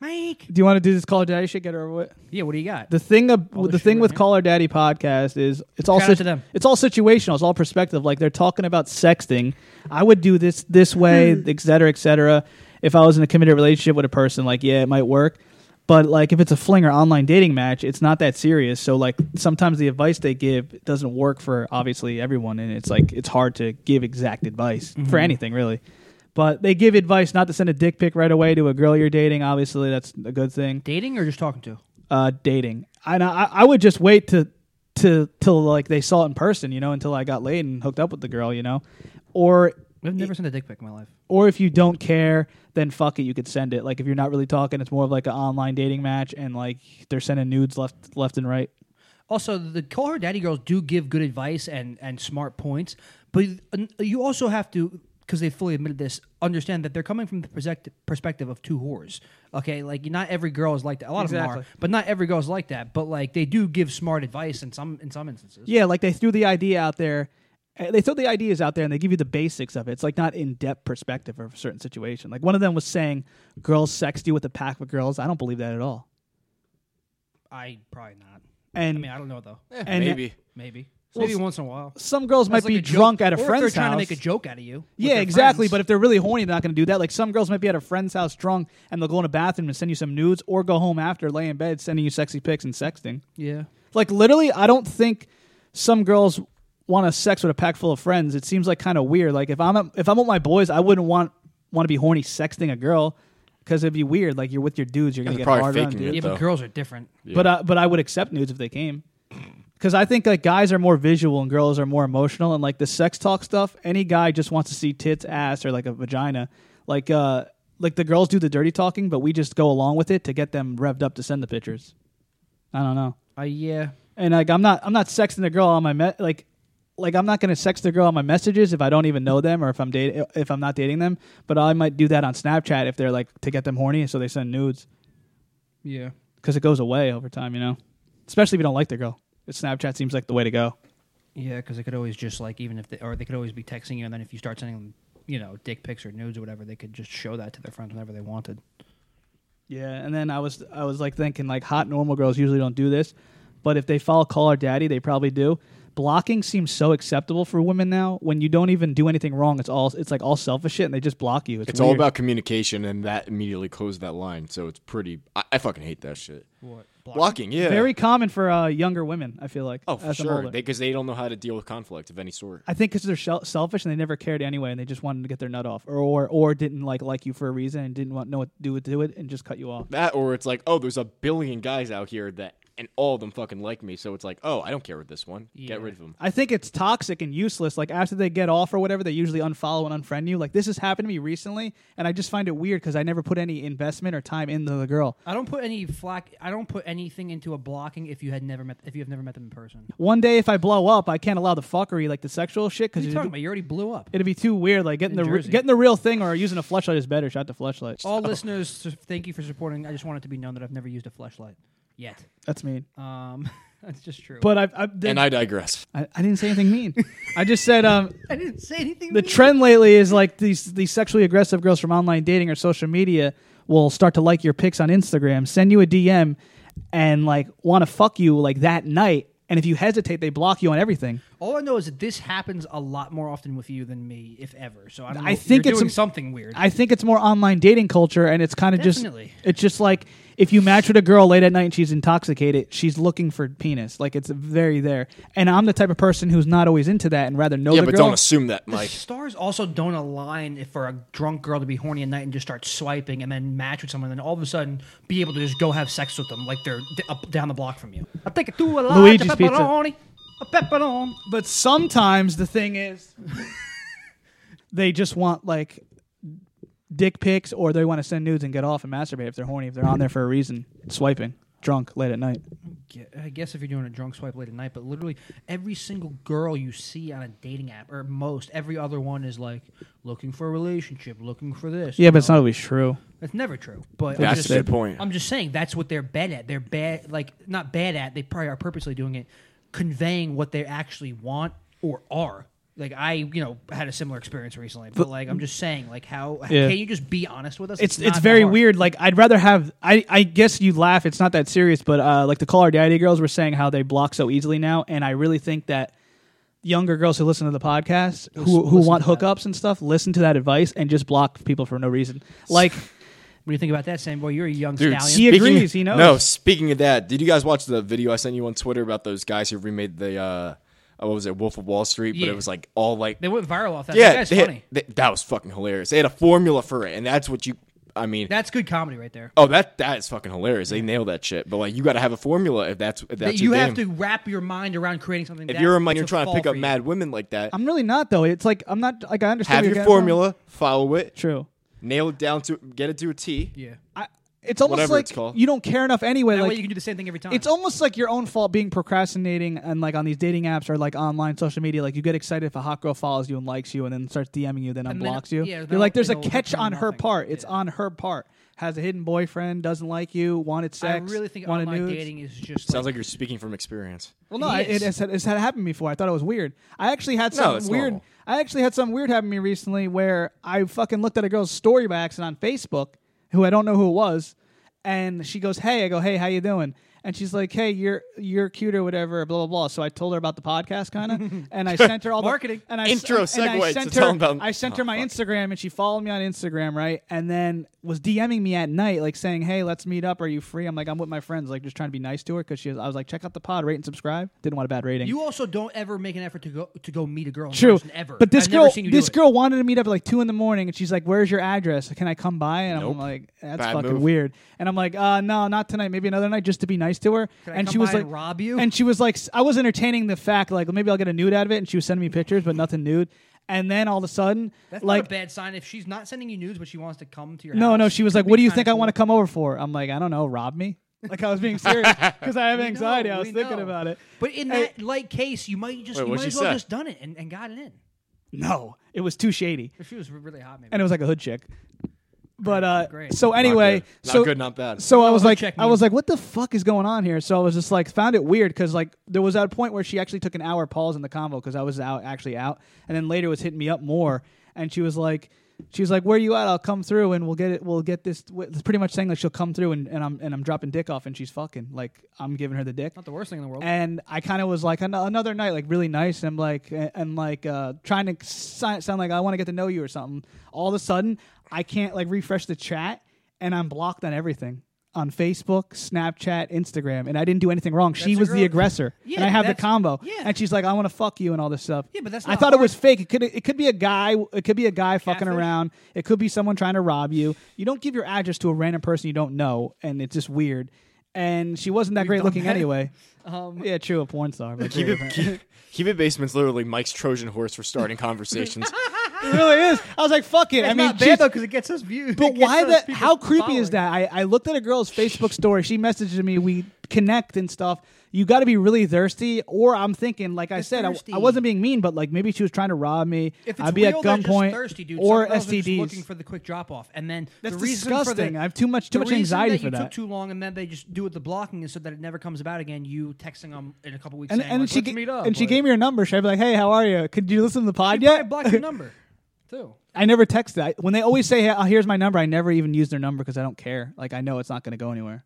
Mike. Do you want to do this Call Her Daddy shit? Get her over with. Yeah, what do you got? The thing, of, All the the thing with. Call Her Daddy podcast is it's all Shout out sit- to them. it's all situational. It's all perspective. Like they're talking about sexting. I would do this this way, Hmm. et cetera, et cetera. If I was in a committed relationship with a person, like yeah, it might work. But like if it's a fling or online dating match, it's not that serious. So like sometimes the advice they give doesn't work for obviously everyone, and it's like it's hard to give exact advice Mm-hmm. for anything really. But they give advice not to send a dick pic right away to a girl you're dating. Obviously, that's a good thing Dating or just talking to? uh, dating. And I, I would just wait to to till like they saw it in person, you know, until I got laid and hooked up with the girl, you know, or I've never sent a dick pic in my life. or if you don't care, then fuck it, you could send it. Like if you're not really talking, it's more of like an online dating match, and like they're sending nudes left left and right. Also, the call her daddy girls do give good advice and and smart points, but you also have to because they fully admitted this understand that they're coming from the perspective perspective of two whores. Okay, like not every girl is like that. A lot of them are, but not every girl is like that. But like they do give smart advice in some in some instances. Yeah, like they threw the idea out there. uh, They throw the ideas out there and they give you the basics of it. It's like not in depth perspective of a certain situation. Like one of them was saying, "Girls sext you with a pack of girls." I don't believe that at all. I probably not. And I mean, I don't know though. Eh, And- maybe. Maybe Well, maybe once in a while. some girls might like be a joke. drunk at a Or if friend's they're trying house. to make a joke out of you. Yeah, exactly. friends. But if they're really horny, they're not going to do that. Like some girls might be at a friend's house drunk and they'll go in a bathroom and send you some nudes, or go home after, lay in bed, sending you sexy pics and sexting. yeah, Like literally, I don't think some girls want to sex with a pack full of friends. It seems like kind of weird. Like if I'm at, if I'm with my boys, I wouldn't want want to be horny sexting a girl because it'd be weird. Like you're with your dudes, you're gonna get probably hard on, faking dude. it. yeah, but girls are different. But uh, but I would accept nudes if they came. Because I think like guys are more visual and girls are more emotional, and like the sex talk stuff, any guy just wants to see tits, ass, or like a vagina. Like uh, like the girls do the dirty talking, but we just go along with it to get them revved up to send the pictures. I don't know, Uh, yeah, and like I'm not I'm not sexting the girl on my me- like like I'm not gonna sext the girl on my messages if I don't even know them or if I'm dating if I'm not dating them. But I might do that on Snapchat if they're like to get them horny, so they send nudes yeah. because it goes away over time, you know. Especially if you don't like the girl. Snapchat seems like the way to go. Yeah, because they could always just like even if they or they could always be texting you, and then if you start sending them, you know, dick pics or nudes or whatever, they could just show that to their friends whenever they wanted. Yeah, and then I was I was like thinking like hot normal girls usually don't do this, but if they follow Call Her Daddy, they probably do. Blocking seems so acceptable for women now. When you don't even do anything wrong, it's all it's like all selfish shit, and they just block you. It's, It's all weird. about communication, and that immediately closed that line. So it's pretty. I, I fucking hate that shit. What Blocking, yeah. very common for uh, younger women. I feel like oh, for sure. older. Because they, don't know how to deal with conflict of any sort. I think because they're shel- selfish and they never cared anyway, and they just wanted to get their nut off, or or, or didn't like like you for a reason and didn't want know what to do with do it and just cut you off. That, or it's like, oh, there's a billion guys out here that, and all of them fucking like me. So it's like, oh, I don't care with this one. Yeah. Get rid of them. I think it's toxic and useless. Like after they get off or whatever, they usually unfollow and unfriend you. Like this has happened to me recently, and I just find it weird because I never put any investment or time into the girl. I don't put any flack. I don't put anything into a blocking if you had never met if you have never met them in person. One day, if I blow up, I can't allow the fuckery, like the sexual shit, because you talking about? You already blew up. it'd be too weird. Like getting In the re- getting the real thing or using a flashlight is better. Shot the flashlight. All listeners, thank you for supporting. I just want it to be known that I've never used a flashlight yet. That's mean. Um, that's just true. But I've, I've And I digress. I, I didn't say anything mean. I just said um, I didn't say anything. the mean. trend lately is like these these sexually aggressive girls from online dating or social media will start to like your pics on Instagram, send you a DM, and like want to fuck you like that night. And if you hesitate, they block you on everything. All I know is that this happens a lot more often with you than me, if ever. So I don't know. I think you're it's doing a- something weird. I think it's more online dating culture, and it's kind of just Definitely. it's just like if you match with a girl late at night and she's intoxicated, she's looking for penis. Like it's very there. And I'm the type of person who's not always into that and rather know yeah, the but girl. don't assume that, the Mike. stars also don't align if for a drunk girl to be horny at night and just start swiping and then match with someone and then all of a sudden be able to just go have sex with them like they're d- up down the block from you. I take it to a large Luigi's Pizza. pepperoni, a pepperoni. But sometimes the thing is, they just want like dick pics, or they want to send nudes and get off and masturbate if they're horny. If they're on there for a reason, swiping, drunk, late at night. I guess if you're doing a drunk swipe late at night, but literally every single girl you see on a dating app, or most every other one, is like looking for a relationship, looking for this. Yeah, you but it's know? not always true. That's never true. But I'm That's just, a point. I'm just saying that's what they're bad at. They're bad, like not bad at. They probably are purposely doing it, conveying what they actually want or are. Like I, you know, had a similar experience recently, but like I'm just saying, like how Yeah. can you just be honest with us? it's not it's very weird. Like I'd rather have. I I guess you laugh. It's not that serious, but uh, like the Call Her Daddy girls were saying how they block so easily now, and I really think that younger girls who listen to the podcast who who want hookups and stuff listen to that advice and just block people for no reason. Like What do you think about that, Sam? Boy, you're a young Dude, stallion. He speaking- agrees, he knows. No, speaking of that, did you guys watch the video I sent you on Twitter about those guys who remade the uh, uh, what was it, Wolf of Wall Street? But it was like all like They went viral off that. yeah, that guy's had- they- that was fucking hilarious. They had a formula for it, and that's what you. I mean, That's good comedy right there. oh, that that is fucking hilarious. They nailed that shit. But like, you got to have a formula if that's if that's That your you have game. to wrap your mind around creating something. If that you're a man, you're trying to pick up you. mad women like that. I'm really not though. It's like I'm not like I understand have your getting from. formula, follow it, True. Nail it down to get it to a T. Yeah. I, it's almost Whatever like it's called. you don't care enough anyway. That like way you can do the same thing every time. It's almost like your own fault being procrastinating and like on these dating apps or like online social media. Like you get excited if a hot girl follows you and likes you and then starts DMing you, then And then- unblocks you. yeah, You're like, there's a it'll catch turn on her nothing. part. It's Yeah. on her part. Has a hidden boyfriend, doesn't like you, wanted sex. I sex. really think wanted online nudes. dating is just Sounds like you're speaking from experience. Well, no, He I- it, is. it's, had- it's had happened before. I thought it was weird. I actually had No, some it's weird. normal. I actually had some weird happen to me recently where I fucking looked at a girl's story by accident on Facebook, who I don't know who it was, and she goes, "Hey," I go, "Hey, how you doing?" And she's like, "Hey, you're you're cute or whatever." Blah blah blah. So I told her about the podcast, kind of, and I sent her all Marketing. The, and I Intro and I segue to sent tell her. them about- I sent her my fuck. Instagram, and she followed me on Instagram, right? And then was DMing me at night, like saying, "Hey, let's meet up. Are you free?" I'm like, "I'm with my friends," like just trying to be nice to her because she. Was, I was like, "Check out the pod, rate and subscribe." Didn't want a bad rating. You also don't ever make an effort to go to go meet a girl in True, person ever. but this I've girl, never seen you this do it. girl wanted to meet up at like two in the morning, and she's like, "Where's your address? Can I come by?" And Nope. I'm like, "That's Bad fucking move. weird." And I'm like, "Uh, no, not tonight. Maybe another night, just to be nice to her." Can I and come she was by like, and rob you? And she was like, I was entertaining the fact like maybe I'll get a nude out of it, and she was sending me pictures, but nothing nude. And then all of a sudden, That's like, not a bad sign if she's not sending you nudes, but she wants to come to your no, house. no, she was like, "What do you kinda think I want to come over for?" I'm like, "I don't know, rob me." Like I was being serious because I have We anxiety. know, I was we thinking know. about it. But in Hey- that light case, you might just Wait, you what'd might as well say? just done it and, and got it in. No, it was too shady, If she was really hot, maybe. and it was like a hood chick. But uh, Great. so anyway, not so good, not bad. So I was like, check I was like, what the fuck is going on here? So I was just like, found it weird because like there was a point where she actually took an hour pause in the convo because I was out actually out, and then later was hitting me up more, and she was like, she was like, where you at? I'll come through and we'll get it. We'll get this. It's pretty much saying like she'll come through and, and I'm and I'm dropping dick off and she's fucking like I'm giving her the dick. not the worst thing in the world. And I kind of was like an- another night, like really nice, and I'm like, and, and like uh, trying to si- sound like I want to get to know you or something. All of a sudden, I can't like refresh the chat, and I'm blocked on everything on Facebook, Snapchat, Instagram, and I didn't do anything wrong. she That's a was the aggressor, Yeah, and I have the combo. yeah. And she's like, "I want to fuck you" and all this stuff. Yeah, but that's I not thought it was fake. It could it could be a guy. It could be a guy fucking around. It could be someone trying to rob you. You don't give your address to a random person you don't know, and it's just weird. And she wasn't that We've great looking that. anyway. um, Yeah, true, a porn star. But Keep it, keep, keep it basement's literally Mike's Trojan horse for starting conversations. It really is. I was like, fuck it. it's I mean, not bad though because it gets us views. but why that? How creepy following. is that? I, I looked at a girl's Facebook story. She messaged me. We connect and stuff. You got to be really thirsty, or I'm thinking, like I said, I. I wasn't being mean, but like maybe she was trying to rob me. If it's I'd be real, at gunpoint thirsty, dude. or Some girls are just STDs. looking for the quick drop off, and then That's the disgusting. the, I have too much too the much anxiety that for you that. took too long, and then they just do it the blocking is so that it never comes about again. You texting them in a couple weeks, and saying, and like, she ga- meet up, and she gave me her number. She'd be like, "Hey, how are you? Could you listen to the pod I yet?" blocked your number too. I never text that. When they always say, hey, uh, "Here's my number," I never even use their number because I don't care. Like I know it's not going to go anywhere.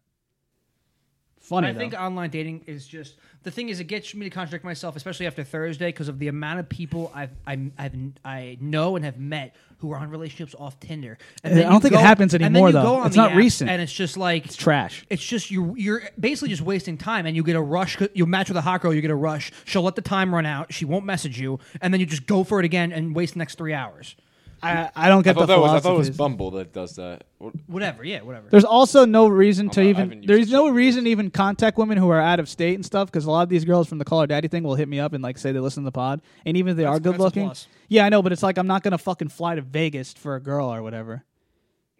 Funny I though. think online dating is just the thing is it gets me to contradict myself, especially after Thursday, because of the amount of people I've I'm, I've I know and have met who are on relationships off Tinder. And I don't you think it go- happens and then anymore, you though. It's not recent. and it's just like it's trash. It's just you're you're basically just wasting time, and you get a rush. You match with a hot girl, you get a rush. She'll let the time run out. She won't message you, and then you just go for it again and waste the next three hours. I, I don't I get the thought, that was, I thought it was philosophies. Bumble that does that. What- Whatever, yeah, whatever. There's also no reason to I'm not- I even. haven't used There's it no yet. reason to even contact women who are out of state and stuff because a lot of these girls from the Call Her Daddy thing will hit me up and like say they listen to the pod, and even if they That's- are good that's a looking, plus. yeah, I know, but it's like I'm not gonna fucking fly to Vegas for a girl or whatever.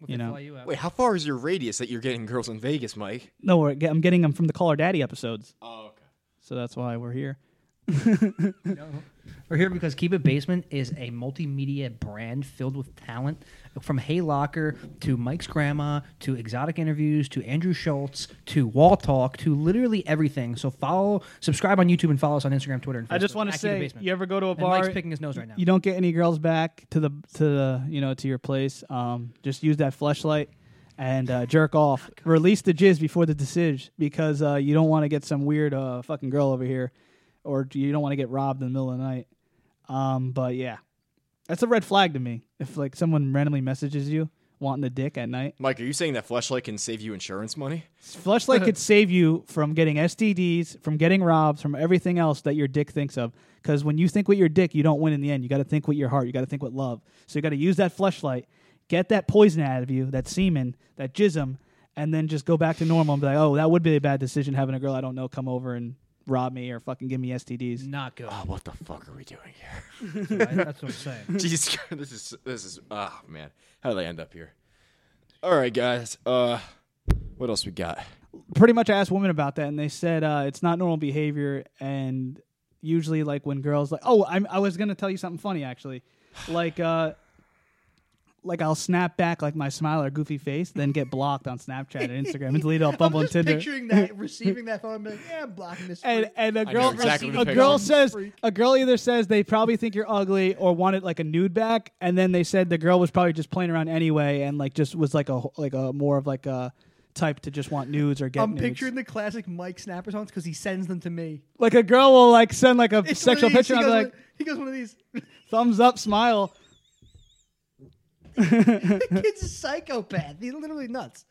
If you they know. fly you out. Wait, how far is your radius that you're getting girls in Vegas, Mike? No, we're, I'm getting them from the Call Her Daddy episodes, Oh, okay. so that's why we're here. No. We're here because Keep It Basement is a multimedia brand filled with talent from Hey Locker to Mike's Grandma to Exotic Interviews to Andrew Schulz to Wall Talk to literally everything. So follow, subscribe on YouTube and follow us on Instagram, Twitter, and Facebook. I just want to at Keep It say, you ever go to a bar? And? Mike's picking his nose right now. You don't get any girls back to the to the you know to your place. Um, just use that flashlight and uh, jerk off. Release the jizz before the decision because uh, you don't want to get some weird uh, fucking girl over here, or you don't want to get robbed in the middle of the night. Um, but yeah, that's a red flag to me. If like someone randomly messages you wanting a dick at night, Mike, are you saying that flashlight can save you insurance money? Fleshlight could save you from getting STDs, from getting robbed, from everything else that your dick thinks of. Because when you think with your dick, you don't win in the end. You got to think with your heart. You got to think with love. So you got to use that fleshlight, get that poison out of you, that semen, that jism, and then just go back to normal and be like, oh, that would be a bad decision having a girl I don't know come over and rob me or fucking give me STDs. Not good. Oh, what the fuck are we doing here? That's what I'm saying. Jeez, this is this is ah man. How did I end up here? All right, guys. Uh, what else we got? pretty much I asked women about that, and they said uh, it's not normal behavior. And usually, like when girls like, oh, I'm, I was gonna tell you something funny actually, like uh, like I'll snap back like my smile or goofy face, then get blocked on Snapchat and Instagram and delete off Bumble and Tinder. picturing that, receiving that phone, and being like, yeah, I'm blocking this. And and a girl exactly what a girl picture. says a girl either says they probably think you're ugly or wanted like a nude back, and then they said the girl was probably just playing around anyway and like just was like a like a more of like a type to just want nudes or get I'm nudes. picturing the classic Mike Snapper songs because he sends them to me. like a girl will like send like a It's sexual one of these- picture and I'll be goes, like he goes one of these. thumbs up smile kid's a psychopath. He's literally nuts.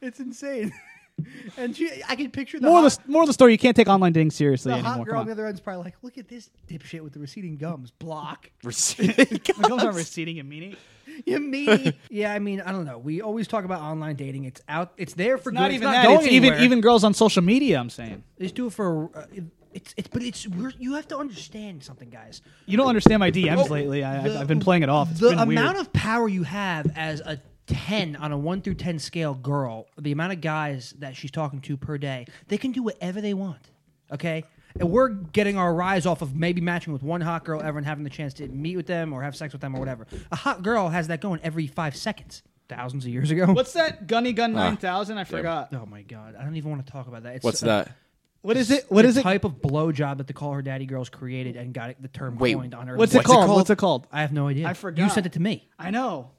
It's insane. and she, I can picture the more hot, of the more of the story you can't take online dating seriously the anymore hot girl Come on the on. other end's probably like, look at this dipshit with the receding gums. Block. Receding My gums aren't receding and meanie. You mean? yeah, I mean, I don't know. We always talk about online dating. It's out. It's there for It's not even it's that going it's even anywhere. even girls on social media I'm saying They just do it for. Uh, it's it's but it's we're, you have to understand something, guys. you don't understand my DMs Oh, lately. I, I've, the- I've been playing it off. It's the been amount weird of power you have as a 10 on a 1 through 10 scale girl the amount of guys that she's talking to per day they can do whatever they want okay? And we're getting our rise off of maybe matching with one hot girl ever and having the chance to meet with them or have sex with them or whatever. A hot girl has that going every five seconds thousands of years ago. What's that? Gunny gun ah. 9000 I forgot. Oh my god i don't even want to talk about that. It's What's a- that? What is it what the is it type of blowjob that the call her daddy girls created and got it, the term Wait, coined on her what's it What's it called called? what's it called i have no idea I forgot. you sent it to me I know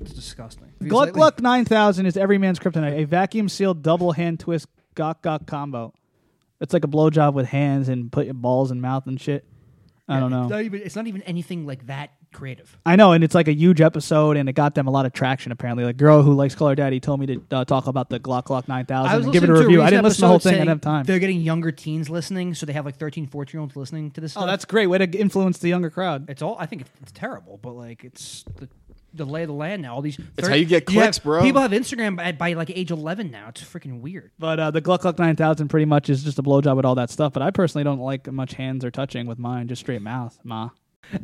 it's disgusting Gluck Gluck 9000 is every man's kryptonite, a vacuum sealed double hand twist gok gok combo. It's like a blowjob with hands and put your balls in mouth and shit. I don't It's know. not even, it's not even anything like that creative. I know, and it's like a huge episode, and it got them a lot of traction. Apparently, like girl who likes Call Her Daddy told me to uh, talk about the Gluck Gluck 9000 and give it a listening to review. I recent didn't listen to the whole thing. I didn't have time. They're getting younger teens listening, so they have like 13, 14 year olds listening to this. Oh, stuff. that's great. Way to influence the younger crowd. it's all. I think it's, it's terrible, but like it's the, the lay of the land now. All these. It's how you get have- clicks, bro. People have Instagram by, by like age eleven now. It's freaking weird. But uh, the Gluck Gluck 9000 pretty much is just a blowjob with all that stuff. But I personally don't like much hands or touching with mine, just straight mouth. Ma.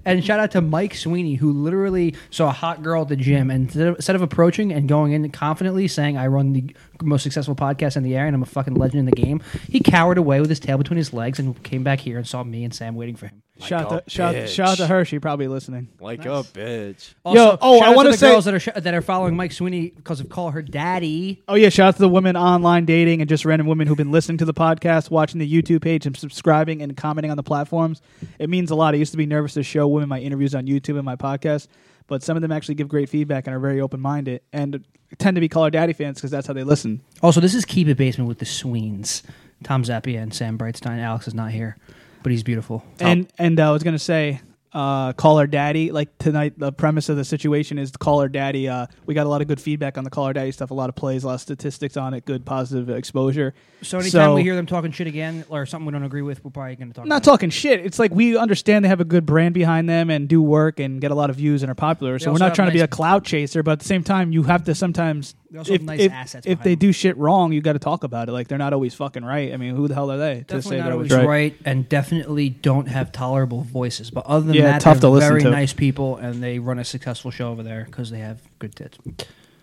And shout out to Mike Sweeney, who literally saw a hot girl at the gym, and instead of, approaching and going in confidently saying, "I run the most successful podcast in the area and I'm a fucking legend in the game," he cowered away with his tail between his legs and came back here and saw me and Sam waiting for him. Shout out to shout, shout out to her. She probably listening. Like a bitch. Also, oh, shout I wanna to the say- girls that are sh- that are following Mike Sweeney because of call her daddy. Oh yeah, shout out to the women online dating and just random women who've been listening to the podcast, watching the YouTube page, and subscribing and commenting on the platforms. It means a lot. I used to be nervous to show women my interviews on YouTube and my podcast, but some of them actually give great feedback and are very open minded and tend to be Call Her Daddy fans because that's how they listen. Also, this is Keep It Basement with the Sweens. Tom Zappia and Sam Brightstein. Alex is not here, but he's beautiful. And and uh, I was gonna say, uh, call her daddy. Like tonight, the premise of the situation is to call her daddy. Uh, we got a lot of good feedback on the call her daddy stuff. A lot of plays, a lot of statistics on it. Good positive exposure. So anytime So- we hear them talking shit again or something we don't agree with, we're probably going to talk. Not about talking shit. It's like we understand they have a good brand behind them and do work and get a lot of views and are popular. So we're not trying to be a clout chaser, but at the same time, you have to sometimes. They also if, have nice if, assets if they them. do shit wrong, you got to talk about it. Like they're not always fucking right. I mean, who the hell are they to Definitely say not they're always always right. right? and definitely don't have tolerable voices. But other than Yeah, that, tough they're to very to. nice people, and they run a successful show over there because they have good tits.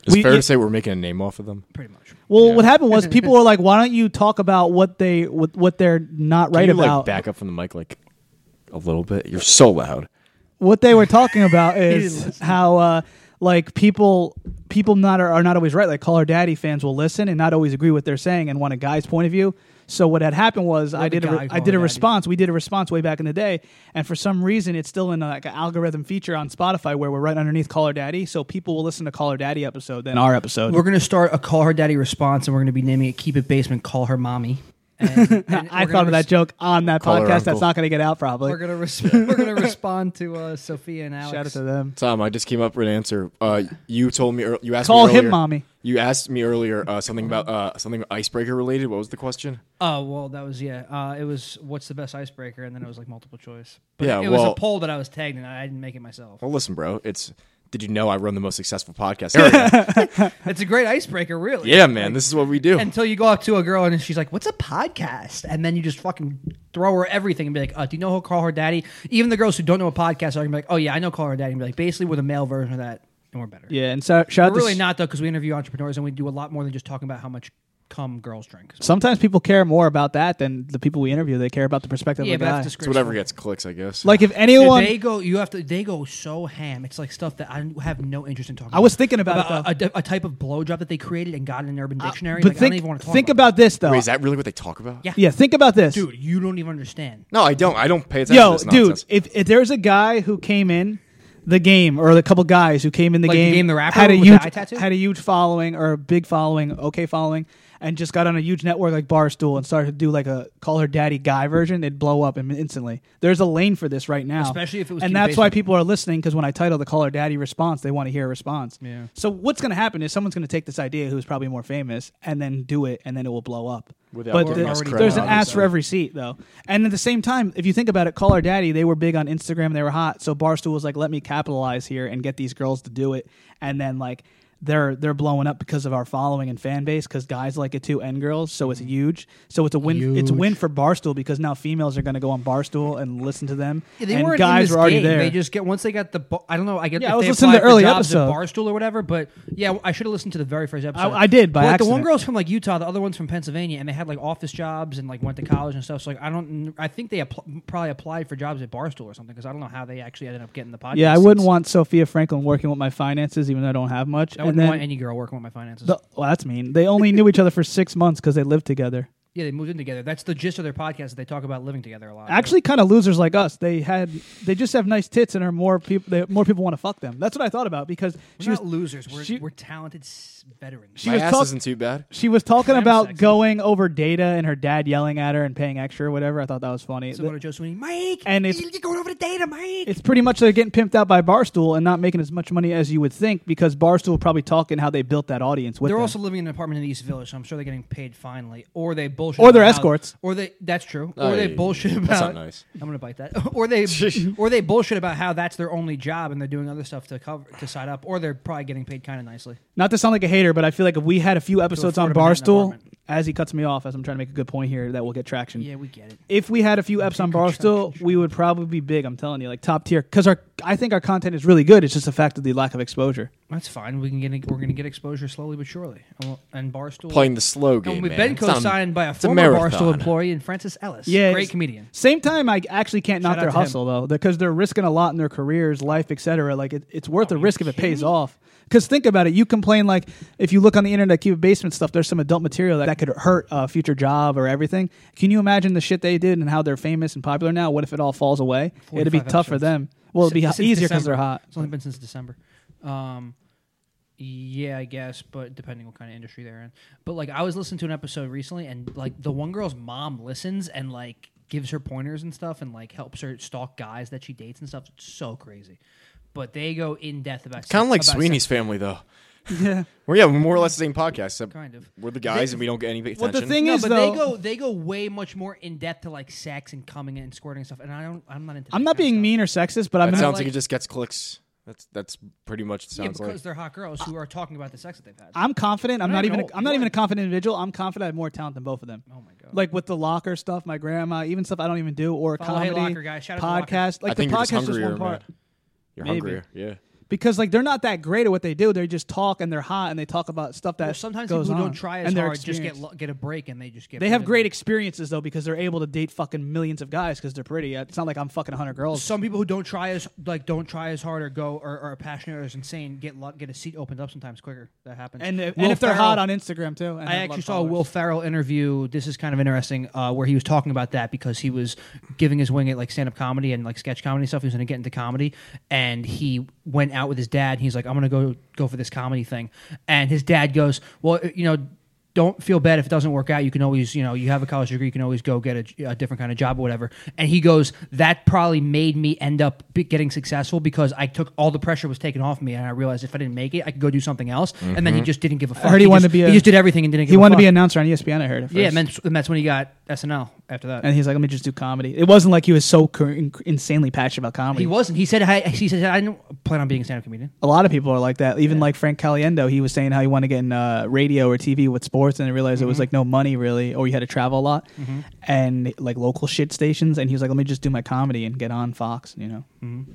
Is We- it fair yeah. to say we're making a name off of them? Pretty much. Well, Yeah. what happened was people were like, "Why don't you talk about what they what, what they're not Can right you, about?" like back up from the mic, like a little bit. You're so loud. what they were talking about is how uh, like people people not are, are not always right. Like Call Her Daddy fans will listen and not always agree with what they're saying and want a guy's point of view. So what had happened was I did a guy re- I did a Daddy. response. We did a response way back in the day, and for some reason it's still in a, like an algorithm feature on Spotify where we're right underneath Call Her Daddy. So people will listen to Call Her Daddy episode than our episode. We're gonna start a call her daddy response, and we're gonna be naming it "Keep It Basement." Call her mommy. And, and I thought of gonna that joke on that Call her podcast. That's not going to get out probably. We're gonna res- we're gonna respond to uh, Sofia and Alex. Shout out to them. Tom, I just came up with an answer. Uh, you told me, ear- you asked Call me him earlier- mommy. You asked me earlier uh, something about uh, something icebreaker related. What was the question? Oh well, that was yeah. Uh, it was what's the best icebreaker, and then it was like multiple choice. But Yeah, it was well- a poll that I was tagged, and I didn't make it myself. Well, listen, bro. It's did you know I run the most successful podcast? area? It's a great icebreaker, really. yeah, man. This is what we do. Until you go up to a girl and she's like, "What's a podcast?" and then you just fucking throw her everything and be like, uh, "Do you know who Call Her Daddy?" Even the girls who don't know a podcast are gonna be like, "Oh yeah, I know Call Her Daddy." And be like, basically, we're the male version of that, and we're better. Yeah, and so, shout out We're to really S- not though, because we interview entrepreneurs and we do a lot more than just talking about how much cum girls drink. Sometimes people care more about that than the people we interview. They care about the perspective yeah, of the but guy. that's it's disgraceful. whatever gets clicks, I guess. like if Dude, anyone, they go. You have to. They go so ham. It's like stuff that I have no interest in talking. I was thinking about, it a, a, a type of blowjob that they created and got in an Urban uh, Dictionary. but like, I think don't even want to talk think about, about this though. Wait, is that really what they talk about? Yeah. yeah, think about this, dude. You don't even understand. No, I don't. I don't pay attention. Yo, to this dude, nonsense. if, if there's a guy who came in the game, or a couple guys who came in the Like the game, game The Rapper had a huge tattoo? had a huge following or a big following, okay following, and just got on a huge network like Barstool and started to do like a call her daddy guy version, it'd blow up im- instantly. There's a lane for this right now, Especially if it was and that's why people are listening because when I title the call her daddy response, they want to hear a response. Yeah. So what's going to happen is someone's going to take this idea who's probably more famous and then do it, and then it will blow up. Without but the- us credit, there's an ass for every seat though. And at the same time, if you think about it, Call her Daddy, they were big on Instagram, they were hot. So Barstool was like, let me capitalize here and get these girls to do it. And then like they're they're blowing up because of our following and fan base because guys like it too and girls. So it's mm-hmm. huge. So it's a win. It's a win for Barstool because now females are going to go on Barstool and listen to them. Yeah, they and weren't guys were already game. there. They just get once they got the. I don't know. I get. Yeah, I was they listening to for early episode. Barstool or whatever. But yeah, I should have listened to the very first episode. I did, by But, like, the one girl's from like Utah, the other one's from Pennsylvania, and they had like office jobs and like went to college and stuff. So like I don't. I think they appl- probably applied for jobs at Barstool or something because I don't know how they actually ended up getting the podcast. yeah, I wouldn't seats. want Sofia Franklin working with my finances, even though I don't have much. Wouldn't then want any girl working with my finances. the, well, that's mean. They only knew each other for six months because they lived together. Yeah, they moved in together. That's the gist of their podcast. That they talk about living together a lot. Actually, kind of losers like us. They had they just have nice tits and are more people. They, more people want to fuck them. That's what I thought about because we're she not was losers. We're, she- we're talented s- veterans. She My was ass talk- isn't too bad. she was talking I'm about sexy. going over data and her dad yelling at her and paying extra or whatever. I thought that was funny. Similar to Joe Sweeney, Mike, And it's- you're going over the data, Mike. it's pretty much they're getting pimped out by Barstool and not making as much money as you would think because Barstool probably talking how they built that audience with They're them. also living in an apartment in the East Village, so I'm sure they're getting paid finally. Or they bullshit. Or they're about how- escorts. Or they that's true. Oh, or they Aye, bullshit about. That's not nice. I'm gonna bite that. or they or they bullshit about how that's their only job and they're doing other stuff to cover to side up. Or they're probably getting paid kind of nicely. Not to sound like a hater, but I feel like if we had a few episodes on afford a Manhattan Barstool, apartment. as he cuts me off, as I'm trying to make a good point here, that will get traction. Yeah, we get it. if we had a few eps on Barstool, we would probably be big. I'm telling you, like top tier, because our I think our content is really good. It's just the fact of the lack of exposure. That's fine. We can get we're gonna get exposure slowly but surely. And, we'll- and Barstool Playing the slow game, and we've man. been It's co-signed by a a former marathon. Barstool employee and Francis Ellis. Yeah, great comedian. Same time, I actually can't knock Shout out their to him. hustle though, because they're risking a lot in their careers, life, etc. Like it, it's worth Oh, the you risk if it pays me? off. Because think about it, you complain like if you look on the internet, keep it basement stuff. There's some adult material that, that could hurt a future job or everything. Can you imagine the shit they did and how they're famous and popular now? What if it all falls away? It'd be 45 tough for them. Well, it'd be Since easier because they're hot. It's only been since December. Um, yeah, I guess, but depending what kind of industry they're in. But like, I was listening to an episode recently, and like the one girl's mom listens and like gives her pointers and stuff, and like helps her stalk guys that she dates and stuff. It's so crazy. But they go in depth about Kind of like Sweeney's family, though. Yeah. We're yeah, more or less the same podcast. Except kind of. we're the guys and we don't get any attention. Well, the thing No, is but though, they go they go way much more in depth to like sex and coming and squirting and stuff, and I don't. I'm not into. I'm that not kind of being stuff. mean or sexist, but I'm that I sounds like- like it just gets clicks. That's that's pretty much what it Yeah, because like. they're hot girls who are talking about the sex that they've had. I'm confident. I'm I not even. A, know. I'm not You even are. a confident individual. I'm confident I have more talent than both of them. oh my god! Like with the locker stuff, my grandma, even stuff I don't even do, or Follow Hey comedy Locker, guys. Shout out to Locker. podcast. Like I think the you're just podcast is hungrier, one part. man. You're Maybe. hungrier. Yeah. Because like they're not that great at what they do. They just talk and they're hot and they talk about stuff that Well, sometimes goes people who don't try as hard just get lo- get a break and they just get. They have great experiences though because they're able to date fucking millions of guys because they're pretty. It's not like I'm fucking hundred girls. Some people who don't try as like don't try as hard or go or, or are passionate or is insane get lo- get a seat opened up sometimes quicker. That happens. and if, and if they're Ferrell- hot on Instagram too. and I have a lot actually saw a. Will Ferrell interview. This is kind of interesting, uh, where he was talking about that because he was giving his wing at like stand up comedy and like sketch comedy stuff. He was going to get into comedy, and he went out with his dad. He's like, "I'm to go go for this comedy thing," and his dad goes, "Well, you know." Don't feel bad if it doesn't work out. You can always, you know, you have a college degree. You can always go get a, a different kind of job or whatever. And he goes, that probably made me end up getting successful because I took all the pressure was taken off me, and I realized if I didn't make it, I could go do something else. And then he just didn't give a fuck. heard he wanted just, to be a- he just did everything and didn't. Give a fuck. He wanted to be an announcer on ESPN. I heard. At Yeah, first. and, then, and that's when he got SNL after that. and he's like, "Let me just do comedy." It wasn't like he was so cur- insanely passionate about comedy. he wasn't. He said, I, he said, I don't plan on being a stand-up comedian. a lot of people are like that. Even like Frank Caliendo, he was saying how he wanted to get in uh, radio or TV with sports, and he realized it was mm-hmm. like no money really, or you had to travel a lot, mm-hmm. and like local shit stations. And he was like, "Let me just do my comedy and get on Fox," you know. Mm-hmm.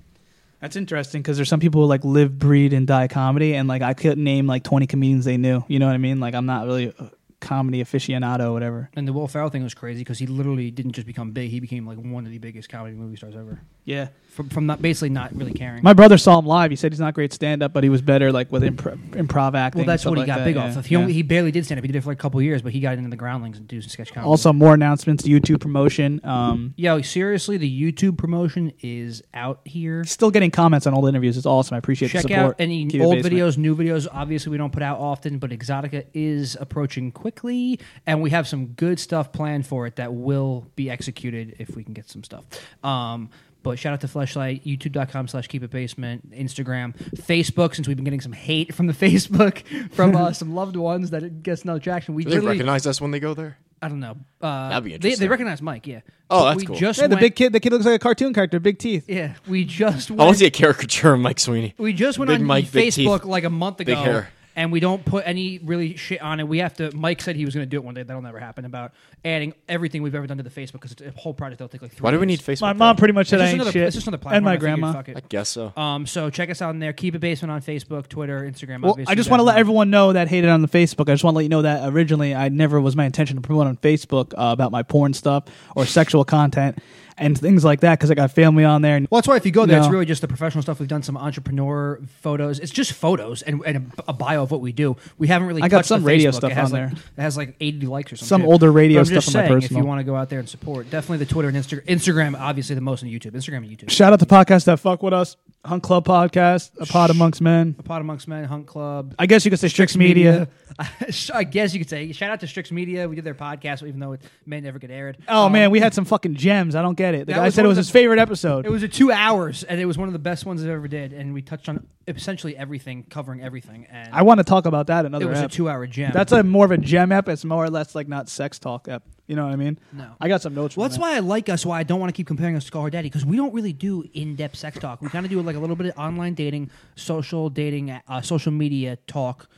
That's interesting because there's some people who like live, breed, and die comedy, and like I couldn't name like 20 comedians they knew. You know what I mean? Like I'm not really a comedy aficionado, whatever. And the Will Ferrell thing was crazy because he literally didn't just become big; he became like one of the biggest comedy movie stars ever. Yeah. From, from not basically not really caring. My brother saw him live. He said he's not great stand up, but he was better like with impro- improv acting. well, that's what he like got that, big yeah, off of. He yeah. only he barely did stand up. He did it for like a couple years, but he got into the groundlings and do some sketch comedy. Also, more announcements, YouTube promotion. Um, yo, seriously, the YouTube promotion is out here. still getting comments on old interviews. It's awesome. I appreciate Check the support. out any Keep old basement. videos, new videos. Obviously, we don't put out often, but Exotica is approaching quickly, and we have some good stuff planned for it that will be executed if we can get some stuff. Um, but shout out to Fleshlight, youtube.com slash keep it basement, Instagram, Facebook, since we've been getting some hate from the Facebook from uh, some loved ones that it gets no traction. We Do they recognize us when they go there? I don't know. Uh, That'd be they, they recognize Mike, yeah. Oh, that's we cool. Just Yeah, the went- big kid. The kid looks like a cartoon character, big teeth. Yeah, we just I want to see a caricature of Mike Sweeney. We just went Big on Mike, big Facebook teeth, like a month ago, big hair. And we don't put any really shit on it. We have to. Mike said he was going to do it one day. That'll never happen. About adding everything we've ever done to the Facebook because it's a whole project that'll take like. Three Why do we years. need Facebook? My mom that? pretty much said It's I just ain't another, shit. it's just another platform. and my I figured, grandma. Fuck I guess so. Um, so check us out in there. Keep it basement on Facebook, Twitter, Instagram. Well, obviously, I just want to let everyone know that hated on the Facebook. I just want to let you know that originally I never was my intention to promote on Facebook uh, about my porn stuff or sexual content and things like that because I got family on there. And Well, that's why if you go there, it's really just the professional stuff. We've done some entrepreneur photos. It's just photos and, and a, a bio of what we do. We haven't really. I got some radio Facebook. stuff on like, there. It has like eighty likes or something. Some too. older radio But I'm just stuff on my saying, If you want to go out there and support, definitely the Twitter and Instagram. Instagram, obviously the most on YouTube. Instagram and YouTube. shout out to podcasts that fuck with us. Hunt Club Podcast, A Pod Amongst Men. A Pod Amongst Men, Hunt Club. I guess you could say Strix Media. I guess you could say shout out to Strix Media. We did their podcast, even though it may never get aired. Oh Um, man, we had some fucking gems. I don't get it. The That guy was said one it of was the- his favorite episode. It was a two hours, and it was one of the best ones I've ever did. And we touched on essentially everything, covering everything. And I want to talk about that it another was a ep. two-hour gem. That's a more of a gem ep. It's more or less like not sex talk ep. You know what I mean? No. I got some notes. Well, that's that. why I like us. Why I don't want to keep comparing us to Call Her Daddy because we don't really do in-depth sex talk. We kind of do like a little bit of online dating, social dating, uh, social media talk.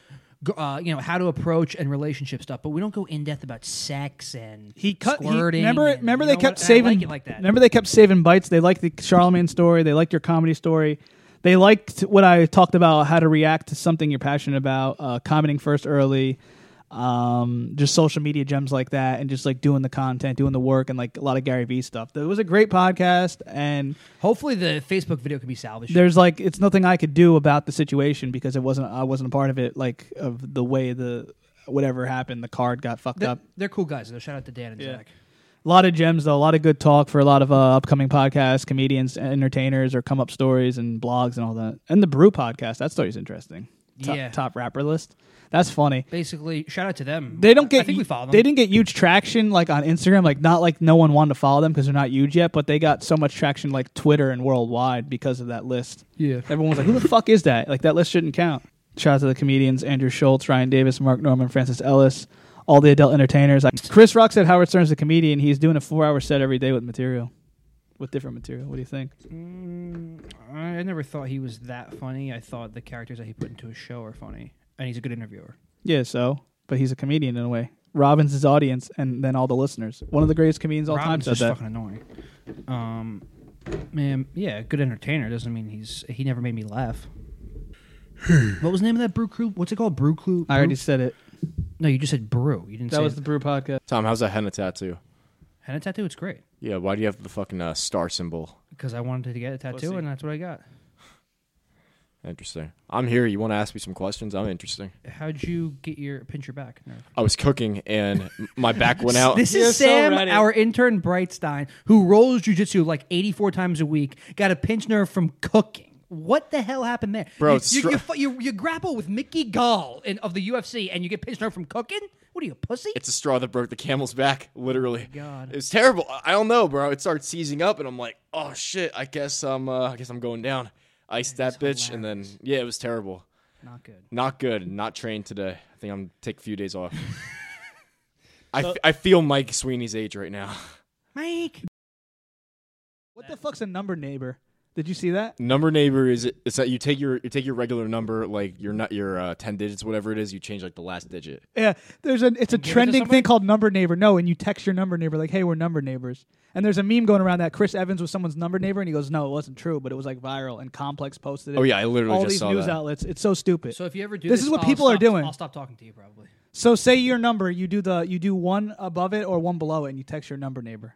Uh, you know how to approach and relationship stuff, but we don't go in depth about sex and He cut. He, remember, and- remember they kept what? Saving. like it like that. Remember they kept saving bites. They liked the Charlemagne story. They liked your comedy story. They liked what I talked about how to react to something you're passionate about. Uh, commenting first early, um, just social media gems like that, and just like doing the content, doing the work, and like a lot of Gary Vee stuff. It was a great podcast, and Hopefully, the Facebook video can be salvaged. there's like it's nothing I could do about the situation because it wasn't I wasn't a part of it. Like of the way the whatever happened, the card got fucked they're, up. they're cool guys. Though. Shout out to Dan and Yeah. Zach. A lot of gems though, a lot of good talk for a lot of uh, upcoming podcasts, comedians, entertainers, or come up stories and blogs and all that. And the Brew podcast, that story's interesting. Top, Yeah. top rapper list. That's funny. Basically, shout out to them. They don't get. I think we follow them. They didn't get huge traction like on Instagram. Like not like no one wanted to follow them because they're not huge yet. But they got so much traction like Twitter and worldwide because of that list. Yeah. Everyone was like, "Who the fuck is that?" Like that list shouldn't count. Shout out to the comedians Andrew Schulz, Ryan Davis, Mark Normand, Francis Ellis, all the adult entertainers. Like, Chris Rock said Howard Stern's a comedian. He's doing a four-hour set every day with material, with different material. What do you think? Mm, I never thought he was that funny. I thought the characters that he put into his show are funny, and he's a good interviewer. Yeah, so, but he's a comedian in a way. Robbins his audience, and then all the listeners. One of the greatest comedians of all time Robin's said just that. fucking annoying. Um, man, yeah, good entertainer doesn't mean he's he never made me laugh. what was the name of that brew crew? What's it called? Brew crew. I already Brew? said it. No, you just said brew. You didn't say That say was the Brew podcast. Tom, how's that henna tattoo? henna tattoo. It's great Yeah, why do you have the fucking uh, star symbol? because I wanted to get a tattoo, and that's what I got. Interesting. I'm here. You want to ask me some questions? I'm interesting. How'd you get your pinch your back nerve? I was cooking and my back went out. This You're is so Sam, our intern Brightstein, who rolls jujitsu like 84 times a week, got a pinch nerve from cooking. What the hell happened there? Bro, you, it's you, you, you, you grapple with Mickey Gall in, of the UFC and you get pinch nerve from cooking? What are you, a pussy? It's a straw that broke the camel's back, literally. God. It was terrible. I- I don't know, bro. It started seizing up, and I'm like, oh shit. I guess I'm. Uh, I guess I'm going down. Iced that bitch, and then yeah, it was terrible. Not good. Not good. Not trained today. I think I'm gonna take a few days off. I, f- I feel Mike Sweeney's age right now. Mike. What the fuck's a number neighbor? Did you see that? Number neighbor is it's that you take your you take your regular number like your not your uh, ten digits whatever it is you change like the last digit. Yeah, there's a it's a give it to trending somebody? thing called number neighbor. No, and you text your number neighbor like, "Hey, we're number neighbors." And there's a meme going around that Chris Evans was someone's number neighbor, and he goes, "No, it wasn't true, but it was like viral." And Complex posted it. Oh yeah, I literally all just these saw news that. outlets. It's so stupid. So if you ever do This this, is what I'll people are stop- doing. I'll stop talking to you probably. So say your number, you do the you do one above it or one below it, and you text your number neighbor.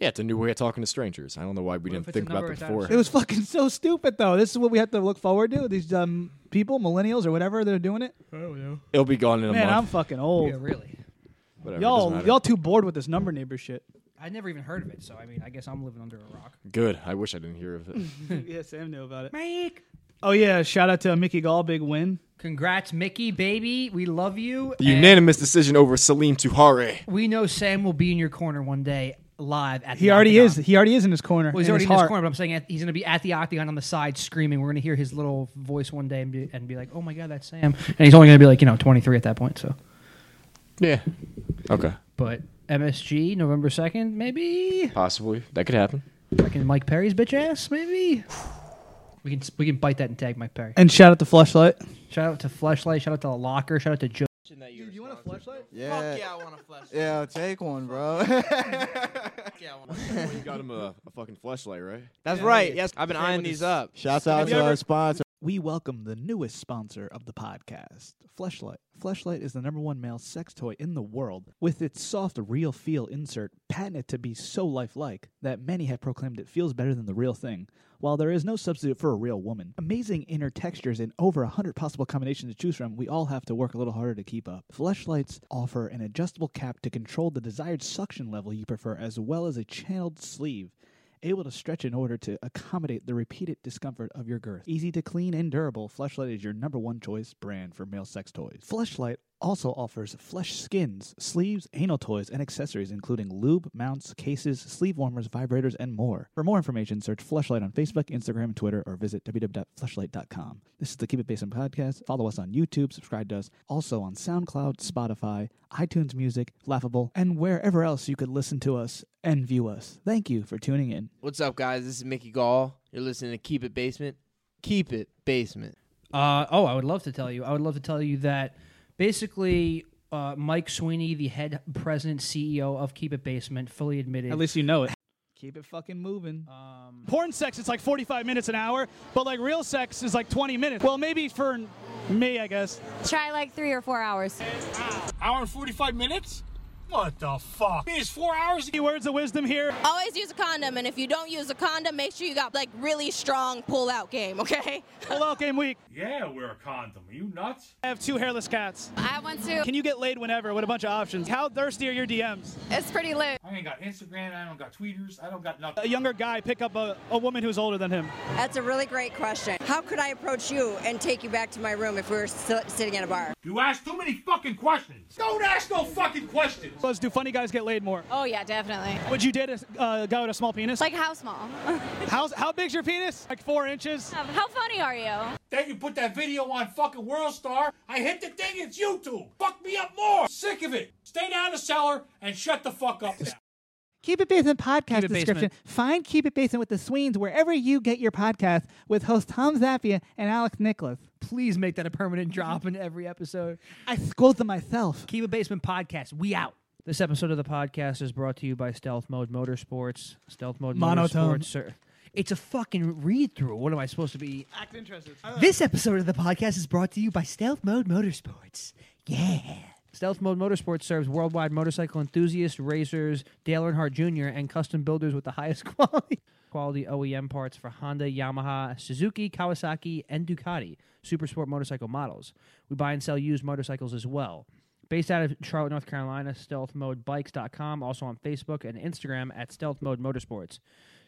Yeah, it's a new way of talking to strangers. I don't know why we What didn't if it's a think about number it without before. It was fucking so stupid though. This is what we have to look forward to. These um people, millennials or whatever, they're doing it. Oh It'll be gone in a month. Man, I'm month. fucking old. Yeah, really. Whatever, it doesn't Y'all, matter. y'all too bored with this number neighbor shit. I never even heard of it, so I mean, I guess I'm living under a rock. Good. I wish I didn't hear of it. yeah, Sam knew about it. Mike. Oh yeah, shout out to Mickey Gall, big win. Congrats, Mickey, baby. We love you. The and unanimous decision over Salim Touahri. We know Sam will be in your corner one day live at He the already Octagon. is. He already is in his corner. Well, he's in already his in his heart. corner, but I'm saying at, he's going to be at the octagon on the side screaming. We're going to hear his little voice one day and be, and be like, "Oh my god, that's Sam!" And he's only going to be like you know 23 at that point. So, Yeah. Okay. but MSG November 2nd, maybe Possibly. That could happen. fucking Mike Perry's bitch ass, maybe. We can we can bite that and tag Mike Perry. And shout out to Fleshlight. Shout out to Fleshlight. Shout out to the Locker. Shout out to Joe. You want a flashlight? Yeah. yeah, I want a flash. Yeah, take one, bro. Yeah, I want you got him a, a fucking flashlight, right? That's right. Yes, I've been eyeing these up. Shouts out Have to you our sponsor. We welcome the newest sponsor of the podcast, Fleshlight. Fleshlight is the number one male sex toy in the world, with its soft, real feel insert patented to be so lifelike that many have proclaimed it feels better than the real thing. While there is no substitute for a real woman, amazing inner textures and over a hundred possible combinations to choose from, we all have to work a little harder to keep up. Fleshlights offer an adjustable cap to control the desired suction level you prefer, as well as a channeled sleeve able to stretch in order to accommodate the repeated discomfort of your girth. Easy to clean and durable, Fleshlight is your number one choice brand for male sex toys. Fleshlight also offers flesh skins, sleeves, anal toys, and accessories including lube, mounts, cases, sleeve warmers, vibrators, and more. For more information, search Fleshlight on Facebook, Instagram, and Twitter, or visit www.fleshlight.com. This is the Keep It Basement podcast. Follow us on YouTube, subscribe to us, also on SoundCloud, Spotify, iTunes Music, Laughable, and wherever else you could listen to us and view us. Thank you for tuning in. What's up, guys? This is Mickey Gall. You're listening to Keep It Basement. Keep It Basement. Uh, oh, I would love to tell you. I would love to tell you that basically uh, Mike Sweeney, the head president CEO of Keep It Basement, fully admitted. At least you know it. Keep it fucking moving. um, Porn sex it's like 45 minutes an hour, but like real sex is like 20 minutes. Well, maybe for me, I guess. Try like three or four hours. Hour and 45 minutes? What the fuck? It's four hours? Any words of wisdom here? Always use a condom, and if you don't use a condom, make sure you got like really strong pull-out game. Okay. Pull out game week. Yeah, wear a condom. Are you nuts? I have two hairless cats. I want to. Can you get laid whenever with a bunch of options? How thirsty are your DMs? It's pretty lit. I ain't got Instagram. I don't got tweeters. I don't got nothing. A younger guy pick up a, a woman who's older than him. That's a really great question. How could I approach you and take you back to my room if we were si- sitting at a bar? You ask too many fucking questions. Don't ask no fucking questions. Let's do funny guys get laid more. Oh yeah, definitely. Would you date a uh, guy with a small penis? Like how small? how, how big's your penis? Like four inches? how funny are you? Then you put that video on fucking World Star. I hit the thing. It's YouTube. Fuck me up more. Sick of it. Stay down the cellar and shut the fuck up now. Keep It Basement podcast Keep It description. Basement. Find Keep It Basement with the Sweens wherever you get your podcast with host Tom Zappia and Alex Nicholas. please make that a permanent drop in every episode. I scold them myself. Keep a Basement podcast. We out. This episode of the podcast is brought to you by Stealth Mode Motorsports. Stealth Mode Monotone. Motorsports. Sir. It's a fucking read through. What am I supposed to be? Act interested. This episode of the podcast is brought to you by Stealth Mode Motorsports. Yeah. Stealth Mode Motorsports serves worldwide motorcycle enthusiasts, racers, Dale Earnhardt Jr., and custom builders with the highest quality quality OEM parts for Honda, Yamaha, Suzuki, Kawasaki, and Ducati super sport motorcycle models. We buy and sell used motorcycles as well. Based out of Charlotte, North Carolina, stealthmodebikes.com, also on Facebook and Instagram at Stealth Mode Motorsports.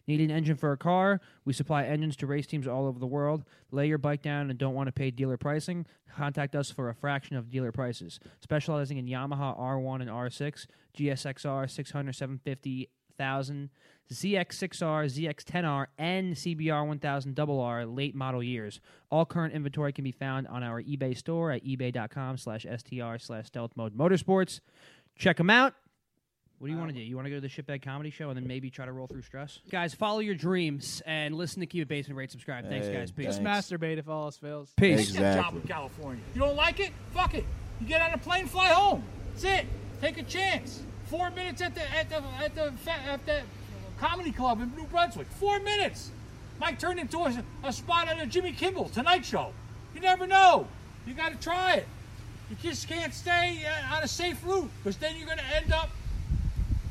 Need an engine for a car? We supply engines to race teams all over the world. Lay your bike down and don't want to pay dealer pricing? Contact us for a fraction of dealer prices. Specializing in Yamaha R1 and R6, GSXR 600, 750, 1000, ZX6R, ZX10R, and CBR 1000RR late model years. All current inventory can be found on our eBay store at ebay.com slash str slash stealth mode motorsports. Check them out. What do you want to do? You want to go to the Shitbag Comedy Show and then maybe try to roll through stress? Guys, follow your dreams and listen to Keep It Basement, rate, subscribe. Thanks, Hey, guys. Peace. Just Thanks. masturbate if all else fails. Peace. Take that job Exactly. in California. You don't like it? Fuck it. You get on a plane, fly home. That's it. Take a chance. Four minutes at the at the at the at the comedy club in New Brunswick. Four minutes. Might turn into a, a spot on a Jimmy Kimmel Tonight Show. You never know. You got to try it. You just can't stay uh, on a safe route because then you're going to end up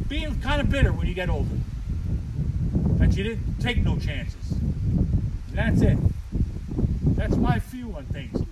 being kind of bitter when you get older. That you didn't take no chances. That's it. That's my view on things.